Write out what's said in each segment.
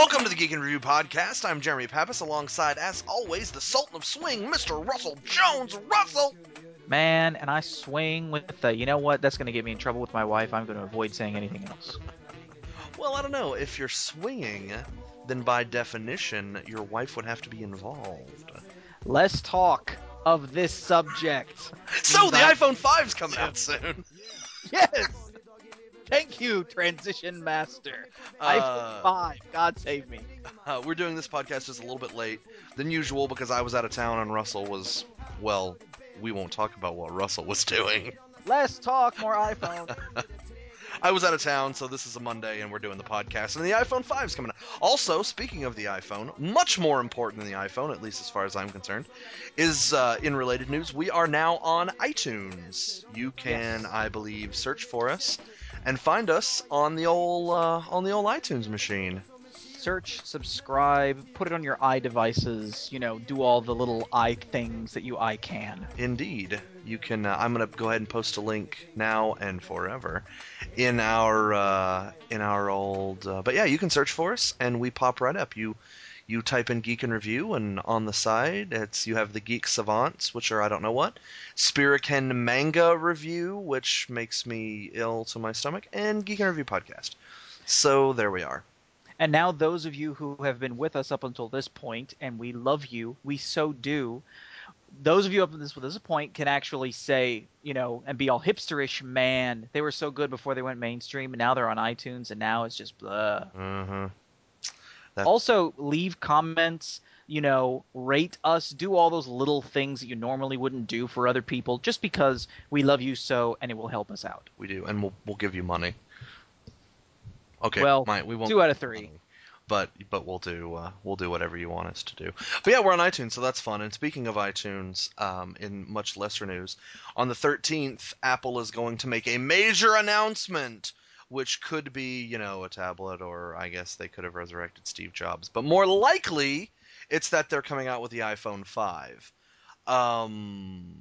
welcome to the Geek and Review podcast. I'm Jeremy Pappas, alongside, as always, the Sultan of Swing, Mr. Russell Jones. Russell! Man, and I swing with the. You know what? That's going to get me in trouble with my wife. I'm going to avoid saying anything else. Well, I don't know. If you're swinging, then by definition, your wife would have to be involved. Let's talk of this subject. So, the iPhone 5's coming out soon. Yes! Thank you, Transition Master. Uh, iPhone 5. God save me. Uh, we're doing this podcast just a little bit late than usual because I was out of town and Russell was, well, we won't talk about what Russell was doing. Let's talk more iPhone. I was out of town, so this is a Monday, and we're doing the podcast. And the iPhone 5 is coming out. Also, speaking of the iPhone, much more important than the iPhone, at least as far as I'm concerned, is uh, in related news. We are now on iTunes. You can, Yes. I believe, search for us and find us on the old uh, on the old iTunes machine. Search, subscribe, put it on your i devices. You know, do all the little i things that you i can. Indeed, you can. Uh, I'm gonna go ahead and post a link now and forever in our uh, in our old. Uh, but yeah, you can search for us, and we pop right up. You you type in Geek and Review, and on the side, it's you have the Geek Savants, which are I don't know what, Spiriken Manga Review, which makes me ill to my stomach, and Geek and Review podcast. So there we are. And now, those of you who have been with us up until this point, and we love you, we so do. Those of you up to this, this point can actually say, you know, and be all hipsterish, man, they were so good before they went mainstream, and now they're on iTunes, and now it's just blah. Mm-hmm. That- Also, leave comments, you know, rate us, do all those little things that you normally wouldn't do for other people, just because we love you so, and it will help us out. We do, and we'll we'll give you money. Okay, Well, might, we won't two out of three. but but we'll do uh, we'll do whatever you want us to do. But yeah, we're on iTunes, so that's fun. And speaking of iTunes, um, in much lesser news, on the 13th, Apple is going to make a major announcement, which could be you know a tablet, or I guess they could have resurrected Steve Jobs, but more likely, it's that they're coming out with the iPhone 5. Um,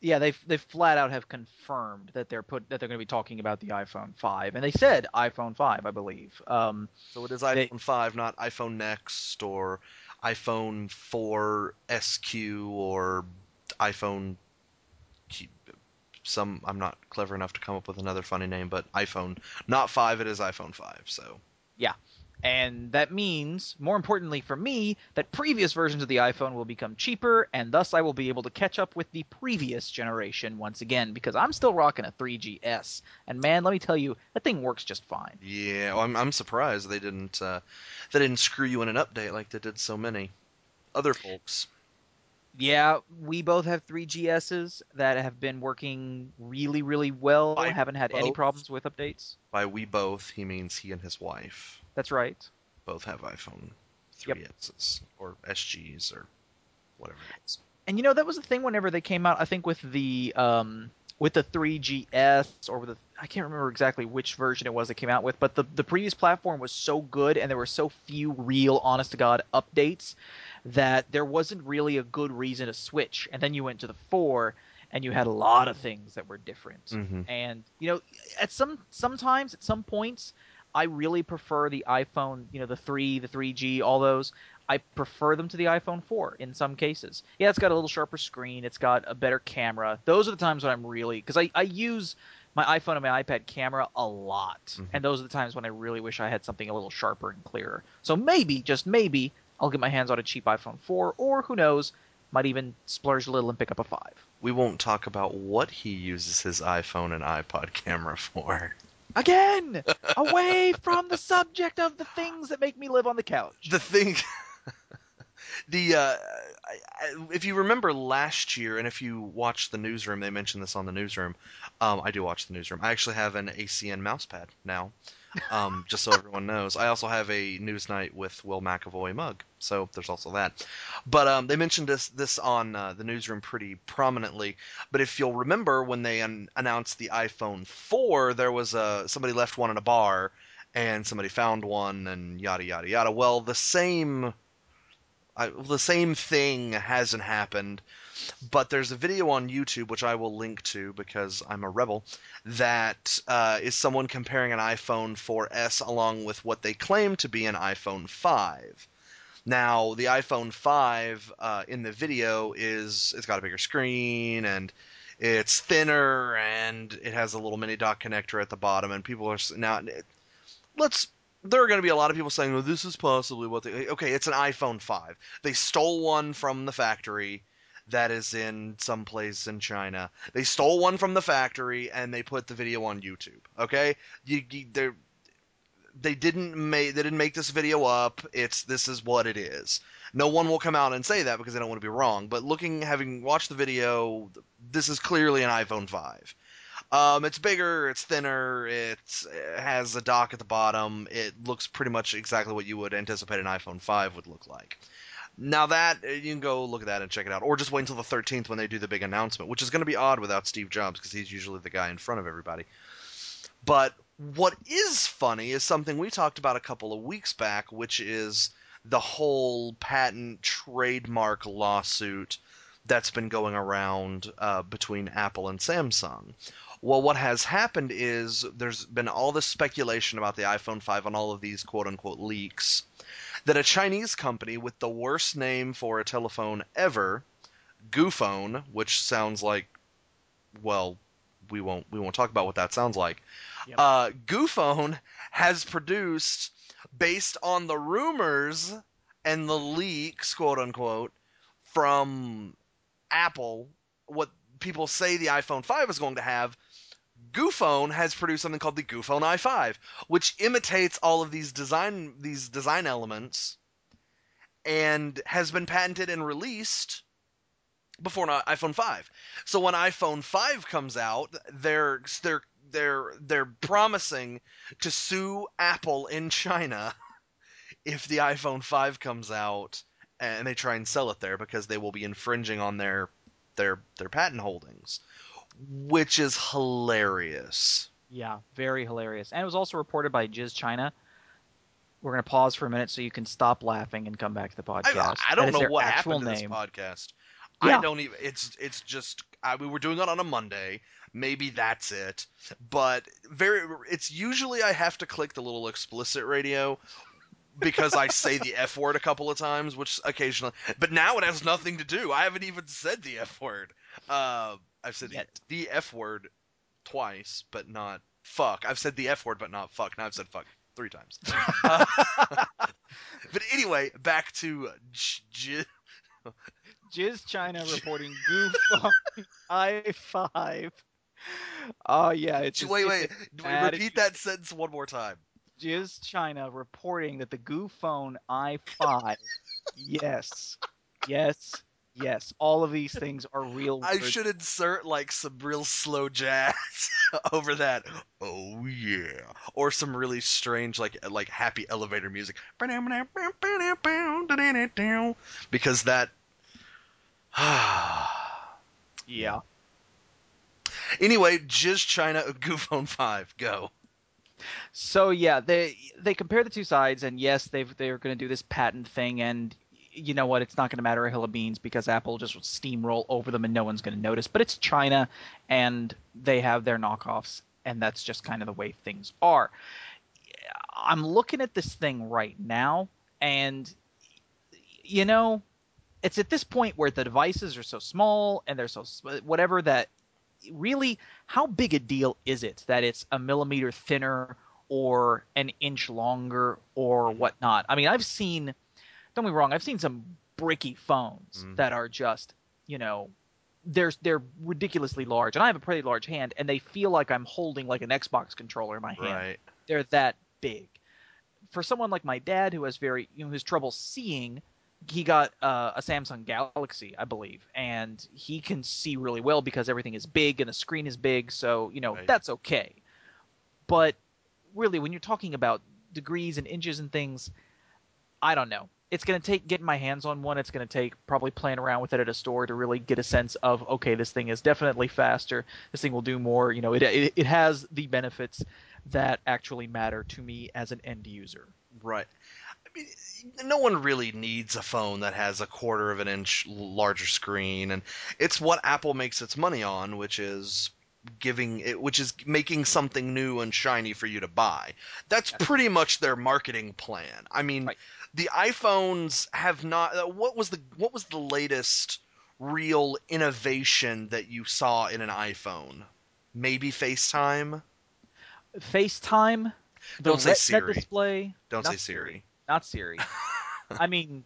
Yeah, they they flat out have confirmed that they're put that they're going to be talking about the iPhone 5, and they said iPhone 5, I believe. Um, So it is They- iPhone 5, not iPhone Next or iPhone 4 SQ or iPhone. Some I'm not clever enough to come up with another funny name, but iPhone, not 5. It is iPhone 5. So yeah. and that means, more importantly for me, that previous versions of the iPhone will become cheaper, and thus I will be able to catch up with the previous generation once again, because I'm still rocking a 3GS, and man, let me tell you, that thing works just fine. yeah, well, I'm I'm surprised they didn't uh, they didn't screw you in an update like they did so many other folks. Yeah, we both have 3GSs that have been working really, really well. I haven't had any problems with updates. By we both, he means he and his wife That's right. both have iPhone 3Ss or SGs or whatever it is. And you know that was the thing whenever they came out. I think with the um, with the 3GS or with the I can't remember exactly which version it was that came out with, but the the previous platform was so good and there were so few real, honest to god updates that there wasn't really a good reason to switch. And then you went to the four, and you had a lot of things that were different. hmm And you know, at some sometimes at some points, I really prefer the iPhone. You know, the three, the 3G, all those. I prefer them to the iPhone 4 in some cases. Yeah, it's got a little sharper screen. It's got a better camera. Those are the times when I'm really because I, I use my iPhone and my iPad camera a lot, Mhm. and those are the times when I really wish I had something a little sharper and clearer. So maybe, just maybe, I'll get my hands on a cheap iPhone 4, or who knows, might even splurge a little and pick up a five. we won't talk about what he uses his iPhone and iPod camera for. Again, away from the subject of the things that make me live on the couch. The thing, the uh, if you remember last year, and if you watched the newsroom, they mentioned this on the newsroom. Um, I do watch the newsroom. I actually have an ACN mousepad now, um, just so everyone knows. I also have a Newsnight with Will McAvoy mug, so there's also that. But um, they mentioned this this on uh, the newsroom pretty prominently. But if you'll remember when they an- announced the iPhone 4, there was a somebody left one in a bar, and somebody found one, and yada yada yada. Well, the same I, the same thing hasn't happened, but there's a video on YouTube which I will link to because I'm a rebel. That uh, is someone comparing an iPhone 4S along with what they claim to be an iPhone 5. Now, the iPhone 5 uh, in the video is it's got a bigger screen and it's thinner and it has a little mini dock connector at the bottom. And people are now let's there are going to be a lot of people saying, "Well, this is possibly what they." Okay, it's an iPhone 5. They stole one from the factory that is in some place in China. They stole one from the factory and they put the video on YouTube. Okay, you, you they they didn't make they didn't make this video up. It's this is what it is. No one will come out and say that because they don't want to be wrong. But looking, having watched the video, this is clearly an iPhone 5. Um, it's bigger, it's thinner, it's, it has a dock at the bottom. It looks pretty much exactly what you would anticipate an iPhone 5 would look like. Now that you can go look at that and check it out, or just wait until the 13th when they do the big announcement, which is going to be odd without Steve Jobs because he's usually the guy in front of everybody. But what is funny is something we talked about a couple of weeks back, which is the whole patent trademark lawsuit that's been going around uh, between Apple and Samsung. Well, what has happened is there's been all this speculation about the iPhone 5 and all of these quote unquote leaks that a Chinese company with the worst name for a telephone ever, Goophone, which sounds like, well, we won't we won't talk about what that sounds like. Yep. Uh, has produced, based on the rumors and the leaks, quote unquote, from Apple, what people say the iPhone 5 is going to have, Goophone has produced something called the Goophone i5, which imitates all of these design these design elements and has been patented and released before an iPhone 5. So when iPhone 5 comes out, they're they're they're they're promising to sue Apple in China if the iPhone 5 comes out and they try and sell it there because they will be infringing on their their their patent holdings which is hilarious. Yeah, very hilarious. And it was also reported by Gizchina. We're going to pause for a minute so you can stop laughing and come back to the podcast. I, I don't know what happened to name. this podcast. Yeah. I don't even. It's it's just I, we were doing it on a Monday. Maybe that's it. But very. It's usually I have to click the little explicit radio because I say the F word a couple of times, which occasionally. But now it has nothing to do. I haven't even said the F word. Uh, I've said Yet. the F word twice, but not fuck. I've said the F word, but not fuck. Now I've said fuck three times. uh, but anyway, back to J- J- Gizchina reporting goof Phone I five. Oh yeah, it's just, wait, wait. Repeat that sentence one more time. Gizchina reporting that the Goophone i5. yes, yes, Yes, all of these things are real. I should insert like some real slow jazz over that. Oh yeah, or some really strange like like happy elevator music. Because that. yeah. Anyway, Gizchina Goophone Five, go. So yeah, they they compare the two sides, and yes, they've they're going to do this patent thing, and you know what? It's not going to matter a hill of beans because Apple just will steamroll over them and no one's going to notice. But it's China, and they have their knockoffs, and that's just kind of the way things are. I'm looking at this thing right now, and you know, it's at this point where the devices are so small and they're so whatever that really, how big a deal is it that it's a millimeter thinner or an inch longer or whatnot? I mean, I've seen don't be wrong. I've seen some bricky phones mm. that are just, you know, they're they're ridiculously large, and I have a pretty large hand, and they feel like I'm holding like an Xbox controller in my hand. Right. They're that big. For someone like my dad who has very you know who's trouble seeing, he got uh, a Samsung Galaxy, I believe, and he can see really well because everything is big and the screen is big, so you know right. that's okay. But really, when you're talking about degrees and inches and things, I don't know it's going to take getting my hands on one. It's going to take probably playing around with it at a store to really get a sense of okay, this thing is definitely faster. This thing will do more. You know, it it, it has the benefits that actually matter to me as an end user. Right. mean, no one really needs a phone that has a quarter of an inch larger screen, and it's what Apple makes its money on, which is giving it, which is making something new and shiny for you to buy. That's pretty much their marketing plan. I mean, Right. The iPhones have not. uh, What was the what was the latest real innovation that you saw in an iPhone? Maybe FaceTime. FaceTime. Don't say Siri. display. Don't Not say Siri. Not Siri. I mean,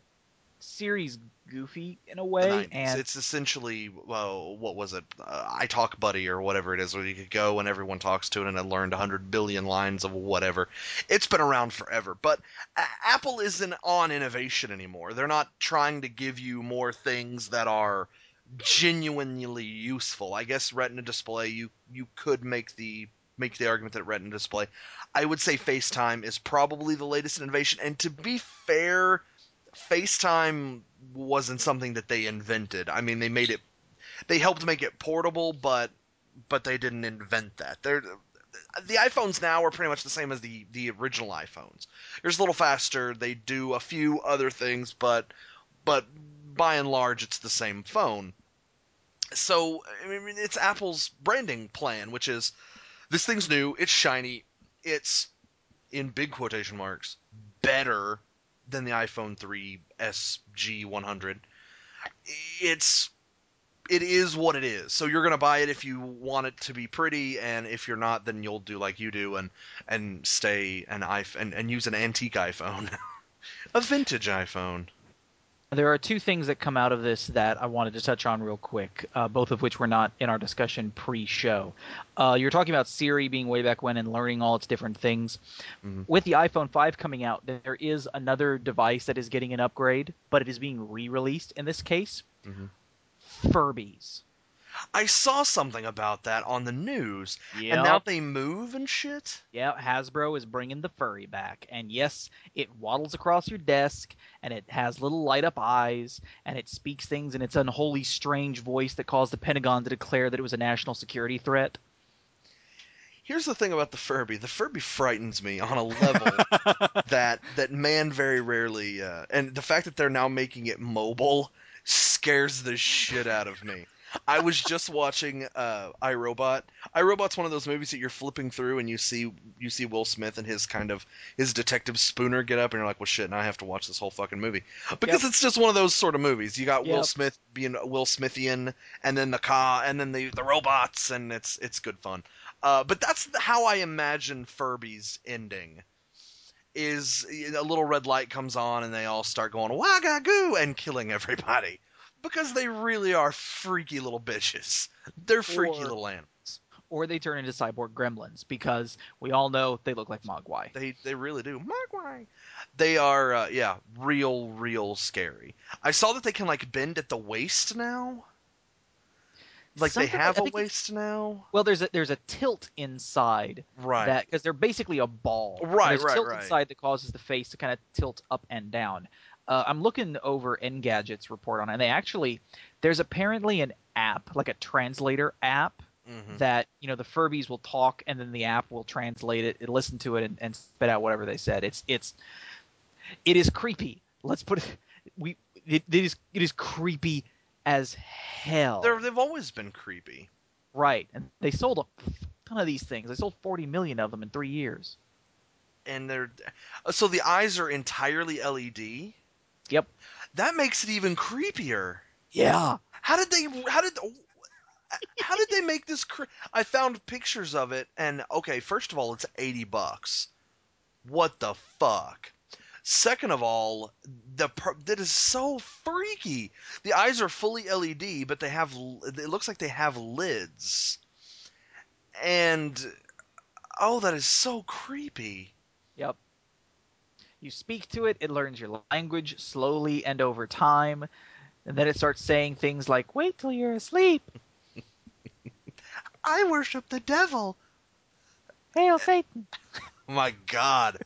Siri's goofy in a way, and it's essentially well, what was it? Uh, I Talk Buddy or whatever it is, where you could go and everyone talks to it, and it learned 100 billion lines of whatever. It's been around forever, but Apple isn't on innovation anymore. They're not trying to give you more things that are genuinely useful. I guess Retina display, you you could make the make the argument that Retina display. I would say FaceTime is probably the latest innovation, and to be fair. FaceTime wasn't something that they invented. I mean, they made it, they helped make it portable, but but they didn't invent that. They're the iPhones now are pretty much the same as the the original iPhones. They're just a little faster. They do a few other things, but but by and large, it's the same phone. So I mean, it's Apple's branding plan, which is this thing's new, it's shiny, it's in big quotation marks better than the iPhone 3 SG 100. It's it is what it is. So you're gonna buy it if you want it to be pretty, and if you're not, then you'll do like you do and and stay an iPhone and, and use an antique iPhone, a vintage iPhone. There are two things that come out of this that I wanted to touch on real quick, uh, both of which were not in our discussion pre-show. Uh, you're talking about Siri being way back when and learning all its different things. Mhm. With the iPhone 5 coming out, there is another device that is getting an upgrade, but it is being re-released in this case. Mhm. Furbies. I saw something about that on the news, Yeah. and now they move and shit. Yeah, Hasbro is bringing the Furby back. And yes, it waddles across your desk and it has little light up eyes and it speaks things in its unholy strange voice that caused the Pentagon to declare that it was a national security threat. Here's the thing about the Furby. The Furby frightens me on a level that that man very rarely uh, and the fact that they're now making it mobile scares the shit out of me. I was just watching uh, iRobot. iRobot's one of those movies that you're flipping through and you see you see Will Smith and his kind of his detective Spooner get up and you're like, well, shit, now I have to watch this whole fucking movie because it's just one of those sort of movies. You got Will Smith being Will Smithian, and then the car, and then the the robots, and it's it's good fun. Uh, but that's how I imagine Furby's ending. Is a little red light comes on and they all start going wagga goo and killing everybody because they really are freaky little bitches. They're freaky Or- little animals. Or they turn into cyborg gremlins because we all know they look like Mogwai. They they really do. Mogwai. They are uh, yeah, real real scary. I saw that they can like bend at the waist now. Like Something- they have a waist now. Well, there's a there's a tilt inside Right. that because they're basically a ball. Right, There's right, tilt right. inside that causes the face to kind of tilt up and down. Uh, I'm looking over Engadget's report on it, and they actually there's apparently an app, like a translator app, Mhm. that you know the Furbies will talk, and then the app will translate it, and listen to it, and, and spit out whatever they said. It's it's it is creepy. Let's put it we it, it is it is creepy as hell. They're, they've always been creepy. Right, and they sold a ton of these things. They sold 40 million of them in three years. and they're so the eyes are entirely LED. Yep. That makes it even creepier. Yeah. How did they? How did? How did they make this? Cre- I found pictures of it, and okay, first of all, it's eighty bucks. What the fuck? Second of all, the that is so freaky. The eyes are fully LED, but they have. It looks like they have lids. And oh, that is so creepy. Yep. You speak to it, it learns your language slowly and over time, and then it starts saying things like, "Wait till you're asleep." I worship the devil. Hail Satan. Oh My God,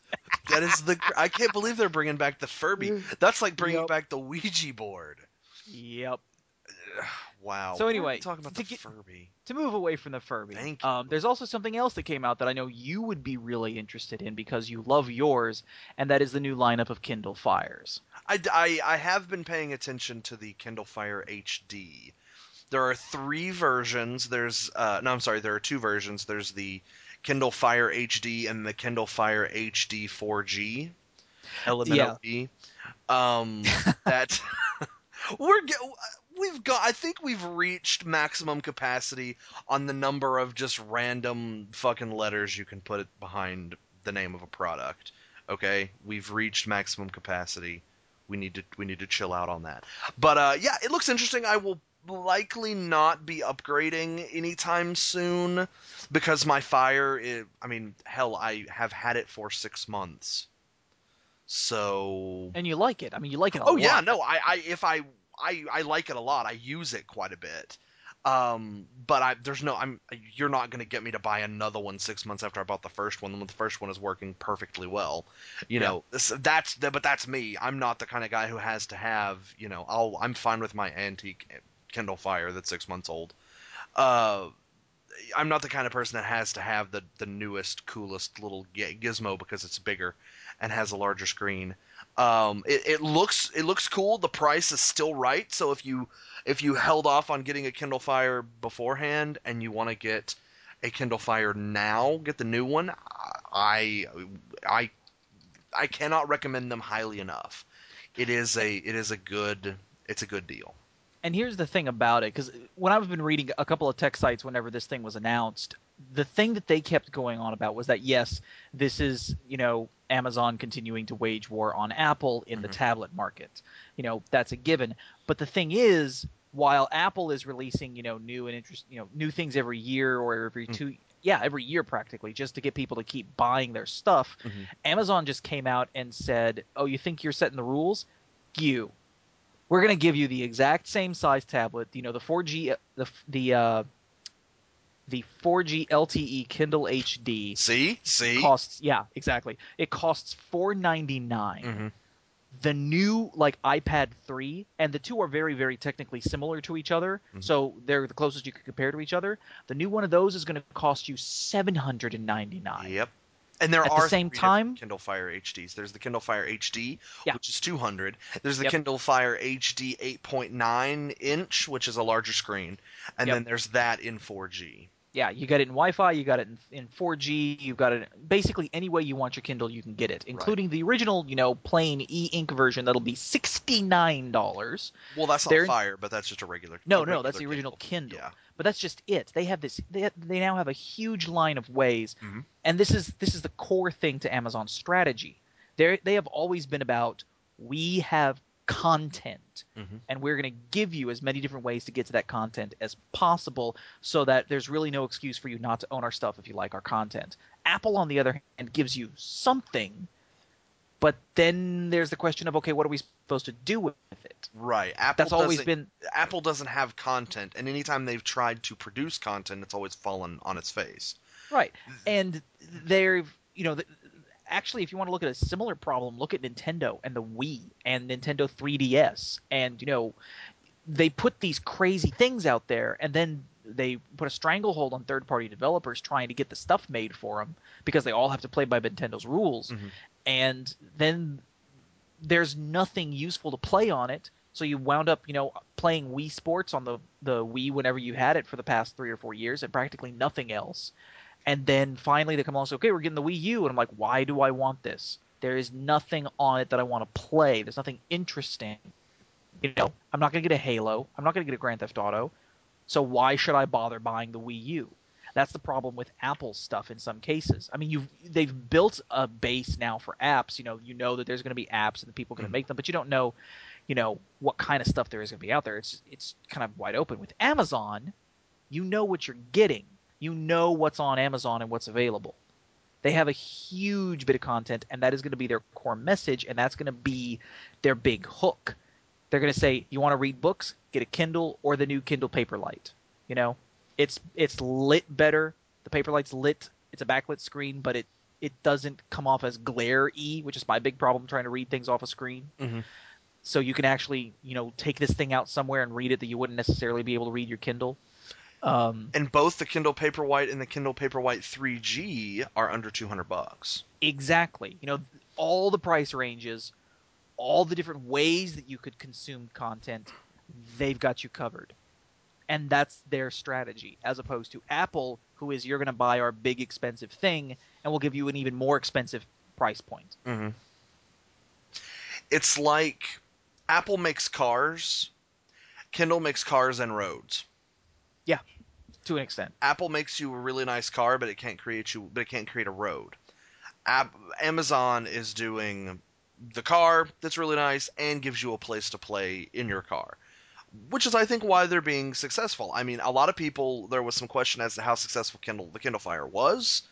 that is the. I can't believe they're bringing back the Furby. That's like bringing Yep. back the Ouija board. Yep. wow. So anyway, talking about to the get- Furby. to move away from the Furby, Thank you. Um, there's also something else that came out that I know you would be really interested in because you love yours, and that is the new lineup of Kindle Fires. I, I, I have been paying attention to the Kindle Fire HD. There are three versions. There's uh, no, I'm sorry. There are two versions. There's the Kindle Fire HD and the Kindle Fire HD 4G. LMNOP. Um, that we're we've got. I think we've reached maximum capacity on the number of just random fucking letters you can put behind the name of a product. Okay, we've reached maximum capacity. We need to we need to chill out on that. But uh, yeah, it looks interesting. I will likely not be upgrading anytime soon because my fire. Is, I mean, hell, I have had it for six months. So And you like it. I mean, you like it a Oh lot. yeah, no, I, I if I, I I like it a lot. I use it quite a bit. Um, but I there's no I'm you're not gonna get me to buy another one six months after I bought the first one. when The first one is working perfectly well. You Yeah. know, this, that's but that's me. I'm not the kind of guy who has to have you know. I'll I'm fine with my antique Kindle Fire that's six months old. Uh, I'm not the kind of person that has to have the the newest, coolest little gizmo because it's bigger and has a larger screen. Um, it, it looks it looks cool. The price is still right. So if you if you held off on getting a Kindle Fire beforehand and you want to get a Kindle Fire now, get the new one. I I I cannot recommend them highly enough. It is a it is a good it's a good deal. And here's the thing about it, because when I've been reading a couple of tech sites whenever this thing was announced, the thing that they kept going on about was that yes, this is you know Amazon continuing to wage war on Apple in the Mhm. tablet market. You know that's a given. But the thing is, while Apple is releasing you know new and interest you know new things every year or every Mm. two yeah every year practically just to get people to keep buying their stuff, Mhm. Amazon just came out and said, "Oh, you think you're setting the rules? You." We're going to give you the exact same size tablet, you know, the 4G the the uh the 4G LTE Kindle HD See see. costs yeah, exactly. It costs 499. hmm The new like iPad 3 and the two are very very technically similar to each other, Mhm. so they're the closest you could compare to each other. The new one of those is going to cost you 799. Yep. And there At the are same three time- Kindle Fire HDs. There's the Kindle Fire HD, Yeah. which is 200. There's the Yep. Kindle Fire HD 8.9 inch, which is a larger screen, and Yep. then there's that in 4G. Yeah, you got it in Wi-Fi, you got it in, in 4G, you've got it basically any way you want your Kindle, you can get it, including the original, you know, plain e-ink version that'll be sixty-nine dollars. Well, that's not They're- Fire, but that's just a regular. No, a no, that's the original Kindle. Yeah. But that's just it. They have this. They they now have a huge line of ways, Mhm. and this is this is the core thing to Amazon's strategy. They they have always been about we have content Mhm. and we're going to give you as many different ways to get to that content as possible so that there's really no excuse for you not to own our stuff if you like our content. Apple, on the other hand, gives you something, but then there's the question of okay, what are we supposed to do with it? Right. Apple That's always been Apple doesn't have content, and anytime they've tried to produce content, it's always fallen on its face. right, and they're you know. Actually, if you want to look at a similar problem, look at Nintendo and the Wii and Nintendo 3DS. And, you know, they put these crazy things out there and then they put a stranglehold on third party developers trying to get the stuff made for them because they all have to play by Nintendo's rules. Mhm. And then there's nothing useful to play on it. So you wound up, you know, playing Wii Sports on the, the Wii whenever you had it for the past three or four years and practically nothing else. And then finally they come along and say, okay, we're getting the Wii U. And I'm like, why do I want this? There is nothing on it that I want to play. There's nothing interesting. You know, I'm not going to get a Halo. I'm not going to get a Grand Theft Auto. So why should I bother buying the Wii U? That's the problem with Apple's stuff in some cases. I mean, you've they've built a base now for apps. You know, you know that there's going to be apps and the people are going to Mhm. make them, but you don't know, you know, what kind of stuff there is going to be out there. It's it's kind of wide open. With Amazon, you know what you're getting. You know what's on Amazon and what's available. They have a huge bit of content, and that is going to be their core message, and that's going to be their big hook. They're going to say, "You want to read books? Get a Kindle or the new Kindle Paperlight." You know, it's it's lit better. The Paperlight's lit. It's a backlit screen, but it it doesn't come off as glare-y, which is my big problem trying to read things off a screen. Mhm. so you can actually you know take this thing out somewhere and read it that you wouldn't necessarily be able to read your Kindle. Um, And both the Kindle Paperwhite and the Kindle Paperwhite 3G are under 200 bucks. exactly. You know all the price ranges, all the different ways that you could consume content, they've got you covered. And that's their strategy, as opposed to Apple, who is you're going to buy our big expensive thing, and we'll give you an even more expensive price point. Mm-hmm. It's like Apple makes cars, Kindle makes cars and roads. To an extent, Apple makes you a really nice car, but it can't create you, but it can't create a road. Amazon is doing the car that's really nice and gives you a place to play in your car, which is I think why they're being successful. I mean, a lot of people there was some question as to how successful Kindle the Kindle Fire was.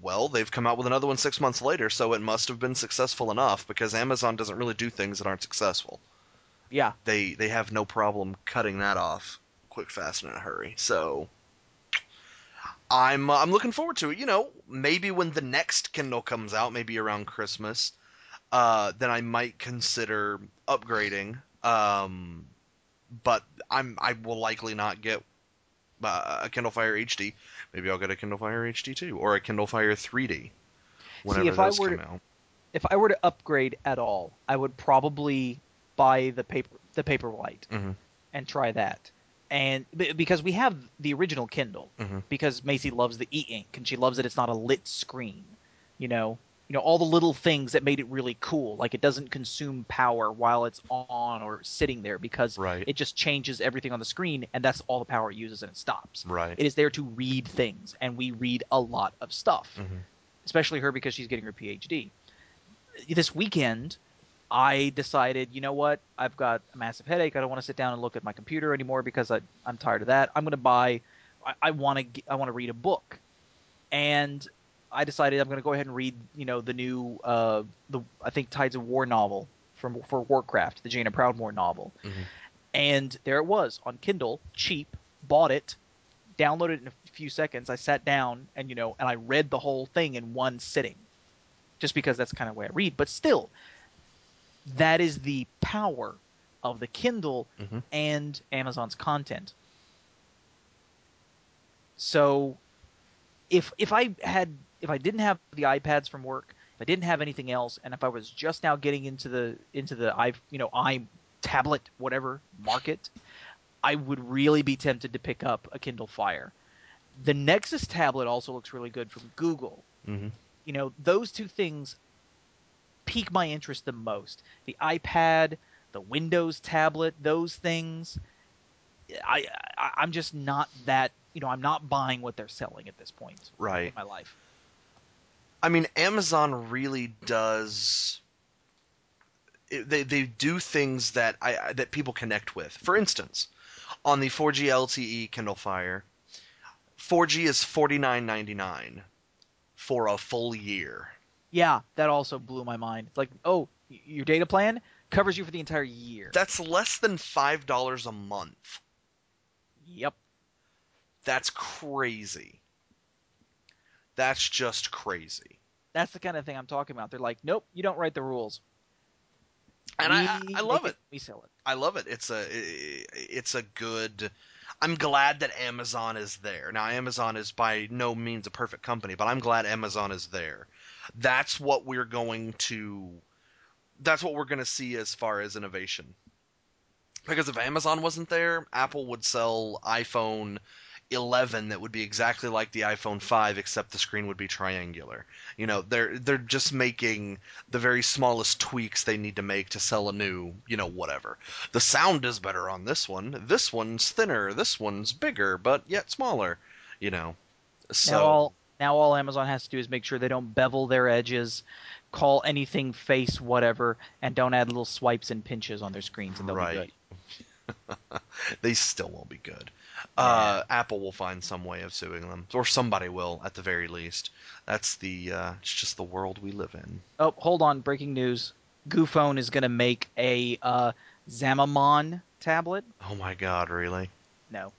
Well, they've come out with another one six months later, so it must have been successful enough because Amazon doesn't really do things that aren't successful. yeah, They they have no problem cutting that off quick, fast, and in a hurry. So I'm uh, I'm looking forward to it. You know, maybe when the next Kindle comes out, maybe around Christmas, uh, then I might consider upgrading. Um, but I'm I will likely not get uh, a Kindle Fire HD. Maybe I'll get a Kindle Fire HD too, or a Kindle Fire 3D. Whenever if I were come to- out. if I were to upgrade at all, I would probably buy the paper the Paperwhite Mhm. and try that. And b- because we have the original Kindle, Mhm. because Macy loves the e-ink and she loves that it's not a lit screen. You know, you know all the little things that made it really cool, like it doesn't consume power while it's on or sitting there because Right. it just changes everything on the screen and that's all the power it uses and it stops. Right. It is there to read things, and we read a lot of stuff Mhm. especially her because she's getting her PhD. This weekend, I decided, you know what? I've got a massive headache. I don't want to sit down and look at my computer anymore because I, I'm tired of that. I'm going to buy. I, want to. I want to read a book, and I decided I'm going to go ahead and read. You know, the new, uh, the I think Tides of War novel from for Warcraft, the Jaina Proudmoore novel, Mhm. and there it was on Kindle, cheap. Bought it, downloaded it in a few seconds. I sat down and you know, and I read the whole thing in one sitting, just because that's kind of the way I read. But still, that is the power of the Kindle Mhm. and Amazon's content. So, if if I had if I didn't have the iPads from work, if I didn't have anything else, and if I was just now getting into the into the i you know i tablet whatever market, I would really be tempted to pick up a Kindle Fire. The Nexus tablet also looks really good from Google. Mhm. You know, those two things pique my interest the most. The iPad, the Windows tablet, those things. I, I I'm just not that. You know, I'm not buying what they're selling at this point Right. in my life. I mean, Amazon really does. They they do things that I that people connect with. For instance, on the 4G LTE Kindle Fire, 4G is forty nine ninety nine for a full year. Yeah, that also blew my mind. It's like, oh, your data plan covers you for the entire year. That's less than five dollars a month. yep. That's crazy. That's just crazy. That's the kind of thing I'm talking about. They're like, nope, you don't write the rules. And I We I, I love make it. We sell it. I love it. It's a it's a good. I'm glad that Amazon is there. Now Amazon is by no means a perfect company, but I'm glad Amazon is there. That's what we're going to that's what we're going to see as far as innovation. Because if Amazon wasn't there, Apple would sell iPhone 11 that would be exactly like the iPhone 5 except the screen would be triangular. You know, they're they're just making the very smallest tweaks they need to make to sell a new, you know, whatever. The sound is better on this one. This one's thinner. This one's bigger, but yet smaller. You know. So Now all now all Amazon has to do is make sure they don't bevel their edges, call anything face whatever, and don't add little swipes and pinches on their screens, and they'll Right. be good. they still won't be good. Uh, Apple will find some way of suing them, or somebody will at the very least. That's the uh, it's just the world we live in. Oh, hold on! Breaking news: Goophone is going to make a uh, Zamamon tablet. Oh my God, really? No,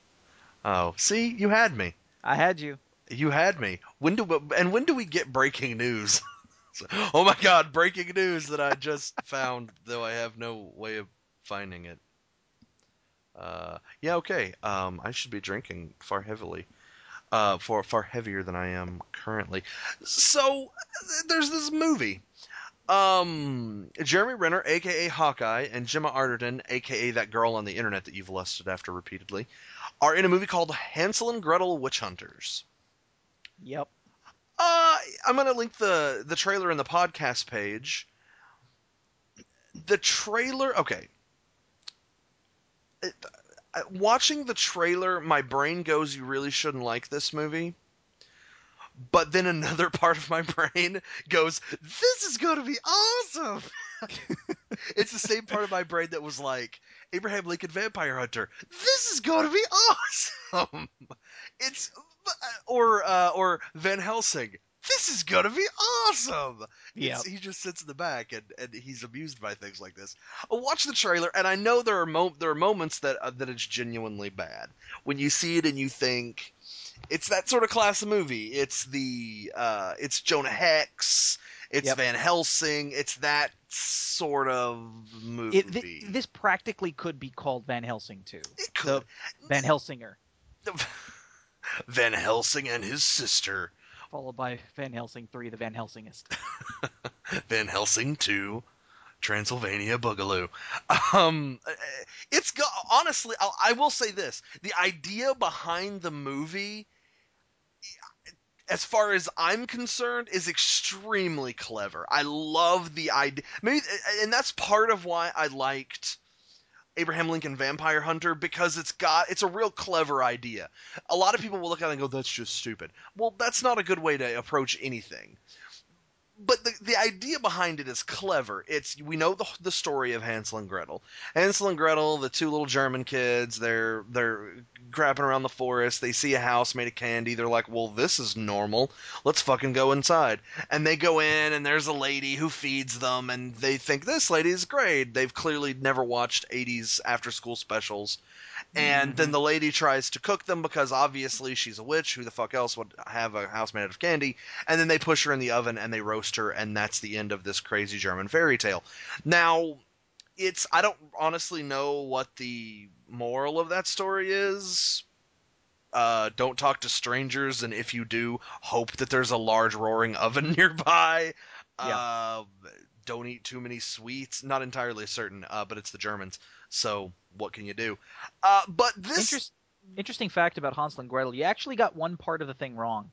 Oh, see, you had me. I had you. You had me. When do and when do we get breaking news? oh my god, breaking news that I just found, though I have no way of finding it. Uh, yeah, okay. Um, I should be drinking far heavily. Uh, far far heavier than I am currently. So there's this movie. Um, Jeremy Renner, aka Hawkeye, and Gemma Arterton, aka that girl on the internet that you've lusted after repeatedly, are in a movie called Hansel and Gretel Witch Hunters. Yep. Uh, I'm gonna link the the trailer in the podcast page. The trailer, okay. It, uh, watching the trailer, my brain goes, "You really shouldn't like this movie." But then another part of my brain goes, "This is going to be awesome." it's the same part of my brain that was like, "Abraham Lincoln Vampire Hunter. This is going to be awesome." It's or uh, or Van Helsing. This is gonna be awesome. Yeah. He just sits in the back and, and he's amused by things like this. Uh, Watch the trailer, and I know there are mo- there are moments that uh, that it's genuinely bad when you see it and you think it's that sort of class of movie. It's the uh, it's Jonah Hex, it's Yep. Van Helsing, it's that sort of movie. It, thi- this practically could be called Van Helsing too. It could. Van Helsinger, Van Helsing and his sister. followed by Van Helsing Three, the Van Helsingist. Van Helsing 2, Transylvania Boogaloo. Um, it's go- honestly, I'll, I will say this: the idea behind the movie, as far as I'm concerned, is extremely clever. I love the idea. Maybe, and that's part of why I liked. Abraham Lincoln Vampire Hunter because it's got it's a real clever idea. A lot of people will look at it and go, "That's just stupid." Well, that's not a good way to approach anything but the, the idea behind it is clever. It's we know the the story of Hansel and Gretel. Hansel and Gretel, the two little German kids, they're they're grabbing around the forest. They see a house made of candy. They're like, "Well, this is normal. Let's fucking go inside." And they go in, and there's a lady who feeds them, and they think this lady is great. They've clearly never watched '80s after school specials. And then the lady tries to cook them because obviously she's a witch. Who the fuck else would have a house made out of candy? and then they push her in the oven and they roast her and that's the end of this crazy german fairy tale. Now it's i don't honestly know what the moral of that story is. Uh, don't talk to strangers and if you do hope that there's a large roaring oven nearby. Uh, don't eat too many sweets. Not entirely certain uh, but it's the germans. So what can you do? Uh, but this Interest, interesting fact about Hansel and Gretel: you actually got one part of the thing wrong.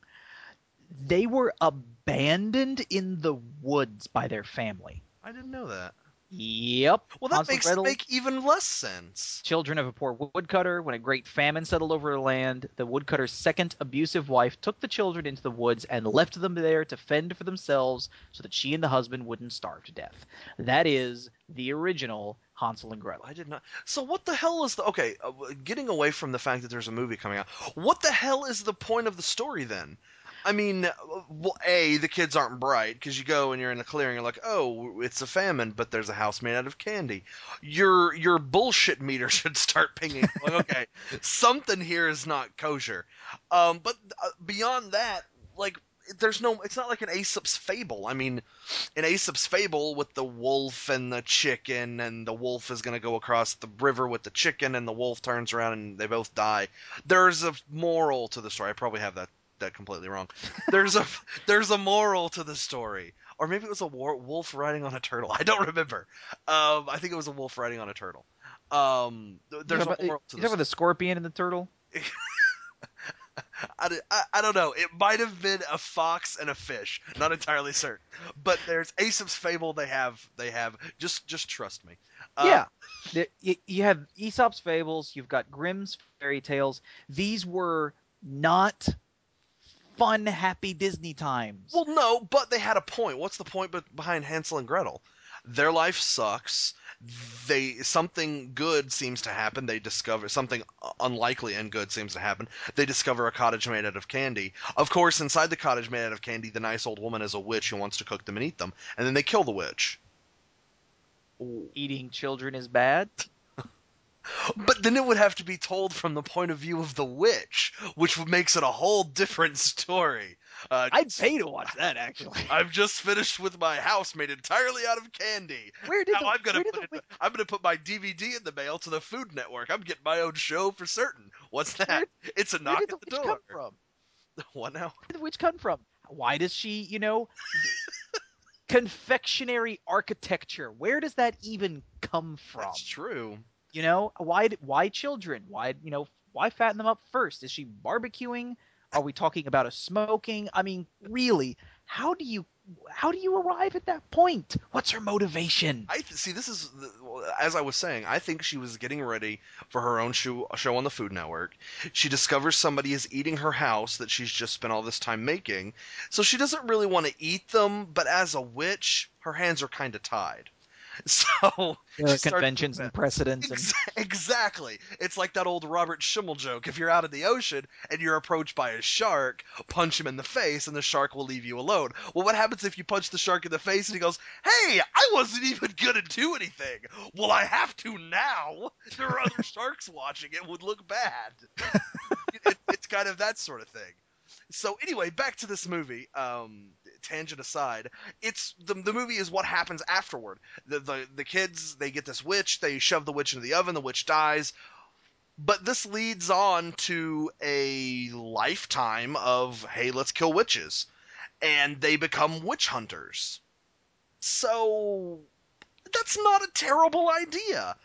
They were abandoned in the woods by their family. i didn't know that Yep. well that Hansel makes Gretel, make even less sense children of a poor woodcutter. When a great famine settled over the land, the woodcutter's second abusive wife took the children into the woods and left them there to fend for themselves so that she and the husband wouldn't starve to death. That is the original Hansel and Gretel. I did not. So what the hell is the okay? Uh, getting away from the fact that there's a movie coming out, what the hell is the point of the story then? I mean, uh, well, a the kids aren't bright because you go and you're in a clearing, you're like, oh, it's a famine, but there's a house made out of candy. Your your bullshit meter should start pinging. like, okay, something here is not kosher. Um, but uh, beyond that, like, there's no. It's not like an Aesop's fable. I mean, an Aesop's fable with the wolf and the chicken, and the wolf is going to go across the river with the chicken, and the wolf turns around and they both die. There's a moral to the story. I probably have that that completely wrong. There's a there's a moral to the story, or maybe it was a war, wolf riding on a turtle. I don't remember. Um, I think it was a wolf riding on a turtle. Um, there's you a about, moral to you the about the scorpion and the turtle. I I don't know. It might have been a fox and a fish. Not entirely certain. But there's Aesop's fable. They have. They have. Just just trust me. Uh, yeah, you, you have Aesop's fables. You've got Grimm's fairy tales. These were not fun, happy Disney times. Well, no, but they had a point. What's the point behind Hansel and Gretel? Their life sucks. They something good seems to happen. They discover something unlikely and good seems to happen. They discover a cottage made out of candy. Of course, inside the cottage made out of candy, the nice old woman is a witch who wants to cook them and eat them, and then they kill the witch. Eating children is bad. But then it would have to be told from the point of view of the witch, which makes it a whole different story. Uh, I'd pay to watch that actually. I've just finished with my house made entirely out of candy. Where did Now the, I'm gonna put the it, I'm gonna put my DVD in the mail to the Food Network. I'm getting my own show for certain. What's that? Where- it's a knock at the the witch door. come from? What now? Where did the witch come from? Why does she, you know, confectionery architecture? Where does that even come from? That's true. You know, why why children? Why you know why fatten them up first? Is she barbecuing? Are we talking about a smoking? I mean, really, how do you how do you arrive at that point? What's her motivation? I see. This is as I was saying. I think she was getting ready for her own show, show on the Food Network. She discovers somebody is eating her house that she's just spent all this time making, so she doesn't really want to eat them. But as a witch, her hands are kind of tied. So she conventions and precedents and exactly. It's like that old Robert Schimmel joke. If you're out in the ocean and you're approached by a shark, punch him in the face and the shark will leave you alone. Well, what happens if you punch the shark in the face and he goes, Hey, I wasn't even going to do anything. Well, I have to now. There are other sharks watching. It would look bad. it, it's kind of that sort of thing. So anyway, back to this movie. Um, tangent aside, it's the the movie is what happens afterward. The the the kids they get this witch, they shove the witch into the oven, the witch dies. But this leads on to a lifetime of hey, let's kill witches, and they become witch hunters. So that's not a terrible idea.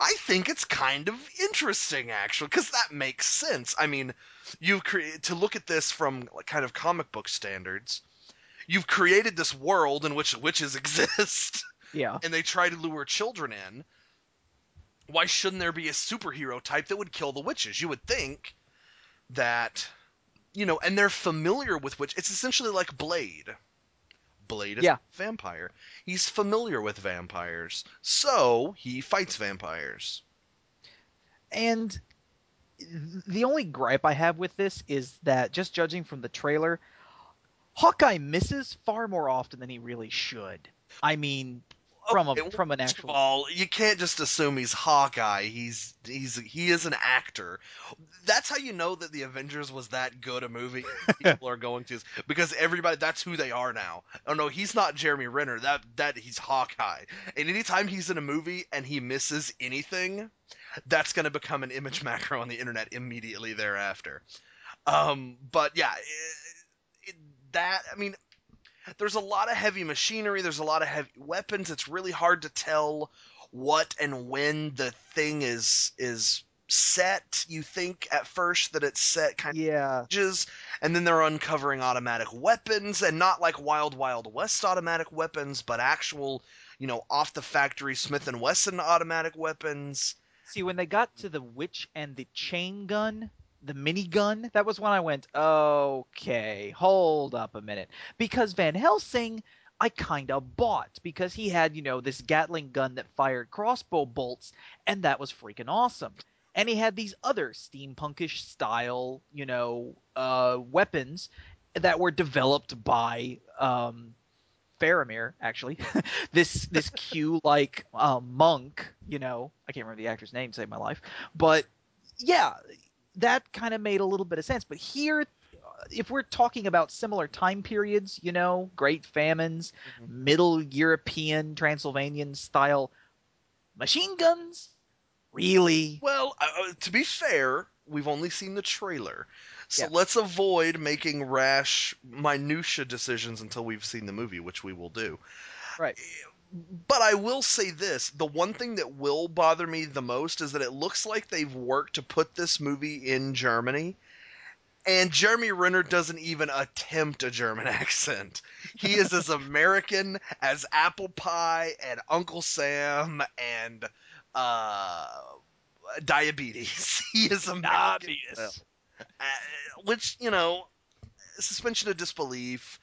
I think it's kind of interesting actually because that makes sense. I mean, you've created to look at this from kind of comic book standards. You've created this world in which witches exist, yeah. and they try to lure children in. Why shouldn't there be a superhero type that would kill the witches? You would think that, you know, and they're familiar with witch. It's essentially like Blade. Blade is Yeah. a vampire. He's familiar with vampires, so he fights vampires. And the only gripe I have with this is that just judging from the trailer, Hawkeye misses far more often than he really should. I mean, from a Okay, from an First of actual all, you can't just assume he's Hawkeye. He's he's he is an actor. That's how you know that the Avengers was that good a movie. People are going to because everybody that's who they are now. Oh no, he's not Jeremy Renner. That that he's Hawkeye. And anytime he's in a movie and he misses anything, that's going to become an image macro on the internet immediately thereafter. Um, but yeah, it, that I mean, there's a lot of heavy machinery. There's a lot of heavy weapons. It's really hard to tell what and when the thing is is set. You think at first that it's set kind of yeah. edges, and then they're uncovering automatic weapons, and not like Wild Wild West automatic weapons, but actual, you know, off the factory Smith and Wesson automatic weapons. See, when they got to the witch and the chain gun, the minigun, that was when I went, okay, hold up a minute. Because Van Helsing, I kind of bought because he had, you know, this Gatling gun that fired crossbow bolts, and that was freaking awesome. And he had these other steampunkish style, you know, uh, weapons that were developed by um, Faramir, actually. this this Q like uh, monk, you know, I can't remember the actor's name save my life, but yeah, that kind of made a little bit of sense. But here, if we're talking about similar time periods, you know, Great Famines, Mhm. Middle European Transylvanian style machine guns, really? Well, uh, uh, to be fair, we've only seen the trailer. So Yeah. let's avoid making rash minutia decisions until we've seen the movie, which we will do. Right. But I will say this, the one thing that will bother me the most is that it looks like they've worked to put this movie in Germany. And Jeremy Renner doesn't even attempt a German accent. He is as American as Apple Pie and Uncle Sam and uh, diabetes. He is American. Diabetes. Uh, which you know, suspension of disbelief.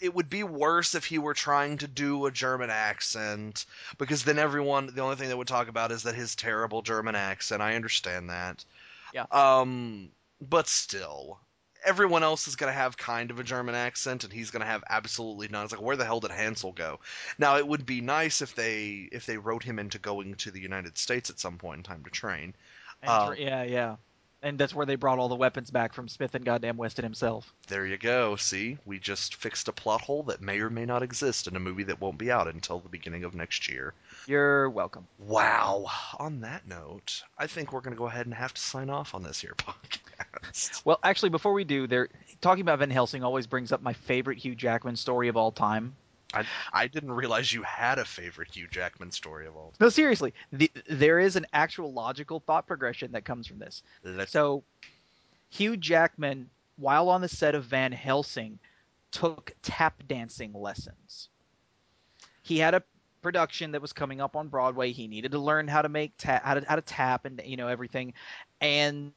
It would be worse if he were trying to do a German accent, because then everyone, the only thing they would talk about is that his terrible German accent. I understand that. Yeah. Um, but still, everyone else is going to have kind of a German accent, and he's going to have absolutely none. It's like, where the hell did Hansel go? Now, it would be nice if they if they wrote him into going to the United States at some point in time to train. Uh, yeah, yeah. And that's where they brought all the weapons back from Smith and goddamn Weston himself. There you go. See, we just fixed a plot hole that may or may not exist in a movie that won't be out until the beginning of next year. You're welcome. Wow. On that note, I think we're going to go ahead and have to sign off on this here podcast. Well, actually, before we do, there talking about Van Helsing always brings up my favorite Hugh Jackman story of all time. I, I didn't realize you had a favorite Hugh Jackman story of all. Time. No, seriously, the, there is an actual logical thought progression that comes from this. Let's So, Hugh Jackman, while on the set of Van Helsing, took tap dancing lessons. He had a production that was coming up on Broadway. He needed to learn how to make ta- how to how to tap and you know everything, and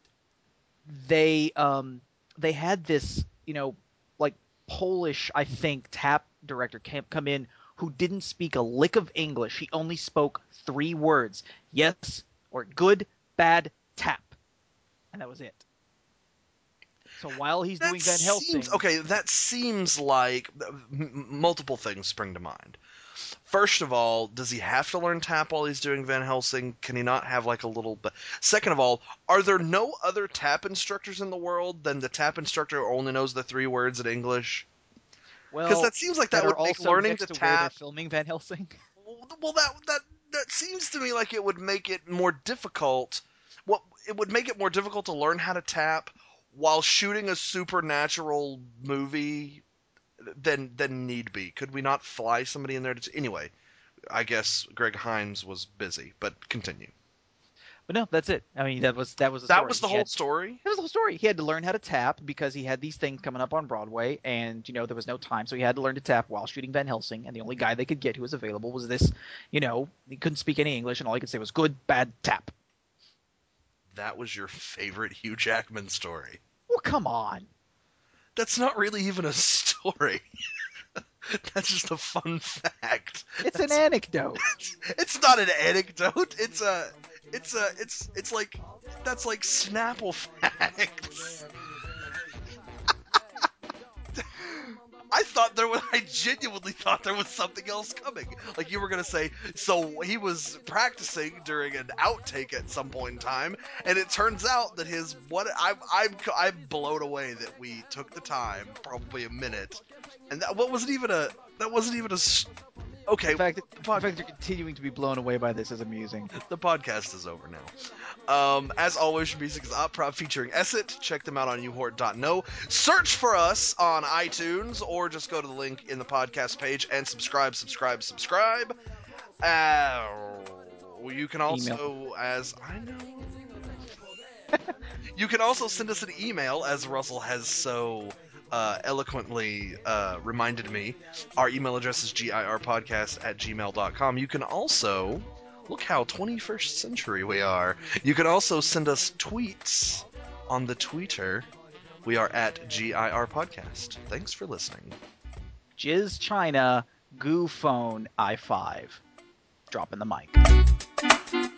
they um they had this you know like Polish I think tap director came, come in who didn't speak a lick of English. He only spoke three words: yes or good, bad, tap, and that was it. So while he's doing Van Helsing, seems, okay, that seems like multiple things spring to mind. First of all, does he have to learn tap while he's doing Van Helsing? Can he not have like a little bit? Second of all, are there no other tap instructors in the world than the tap instructor who only knows the three words in English? Well, Because that seems like that, that would make learning to to where they're tap. filming Van Helsing. Well, that that that seems to me like it would make it more difficult. Well, it would make it more difficult to learn how to tap while shooting a supernatural movie than than need be. Could we not fly somebody in there to anyway? I guess Greg Hines was busy, but continue. But no, that's it. I mean, that was that was the That story. was the He whole had- story. That was the whole story. He had to learn how to tap because he had these things coming up on Broadway, and you know there was no time, so he had to learn to tap while shooting Van Helsing. And the only guy they could get who was available was this. You know, he couldn't speak any English, and all he could say was "good, bad, tap." That was your favorite Hugh Jackman story. Well, come on. That's not really even a story. That's just a fun fact. It's an anecdote. It's not an anecdote. It's a, it's a, it's it's like that's like Snapple facts. I thought there was. I genuinely thought there was something else coming. Like you were gonna say. So he was practicing during an outtake at some point in time, and it turns out that his what I'm I'm I'm blown away that we took the time, probably a minute, and that what wasn't even a that wasn't even a. Okay, In fact, the the fact you're continuing to be blown away by this is amusing. the podcast is over now. Um, as always, your music is Opera featuring Esset. Check them out on uhort.no. Search for us on iTunes or just go to the link in the podcast page and subscribe, subscribe, subscribe. Uh, you can also, as I know, you can also send us an email, as Russell has so uh, eloquently uh, reminded me. Our email address is girpodcast at gmail.com. You can also Look how 21st century we are. You can also send us tweets on the Twitter. We are at GIR Podcast. Thanks for listening. Gizchina, Goo Phone, i5. Dropping the mic.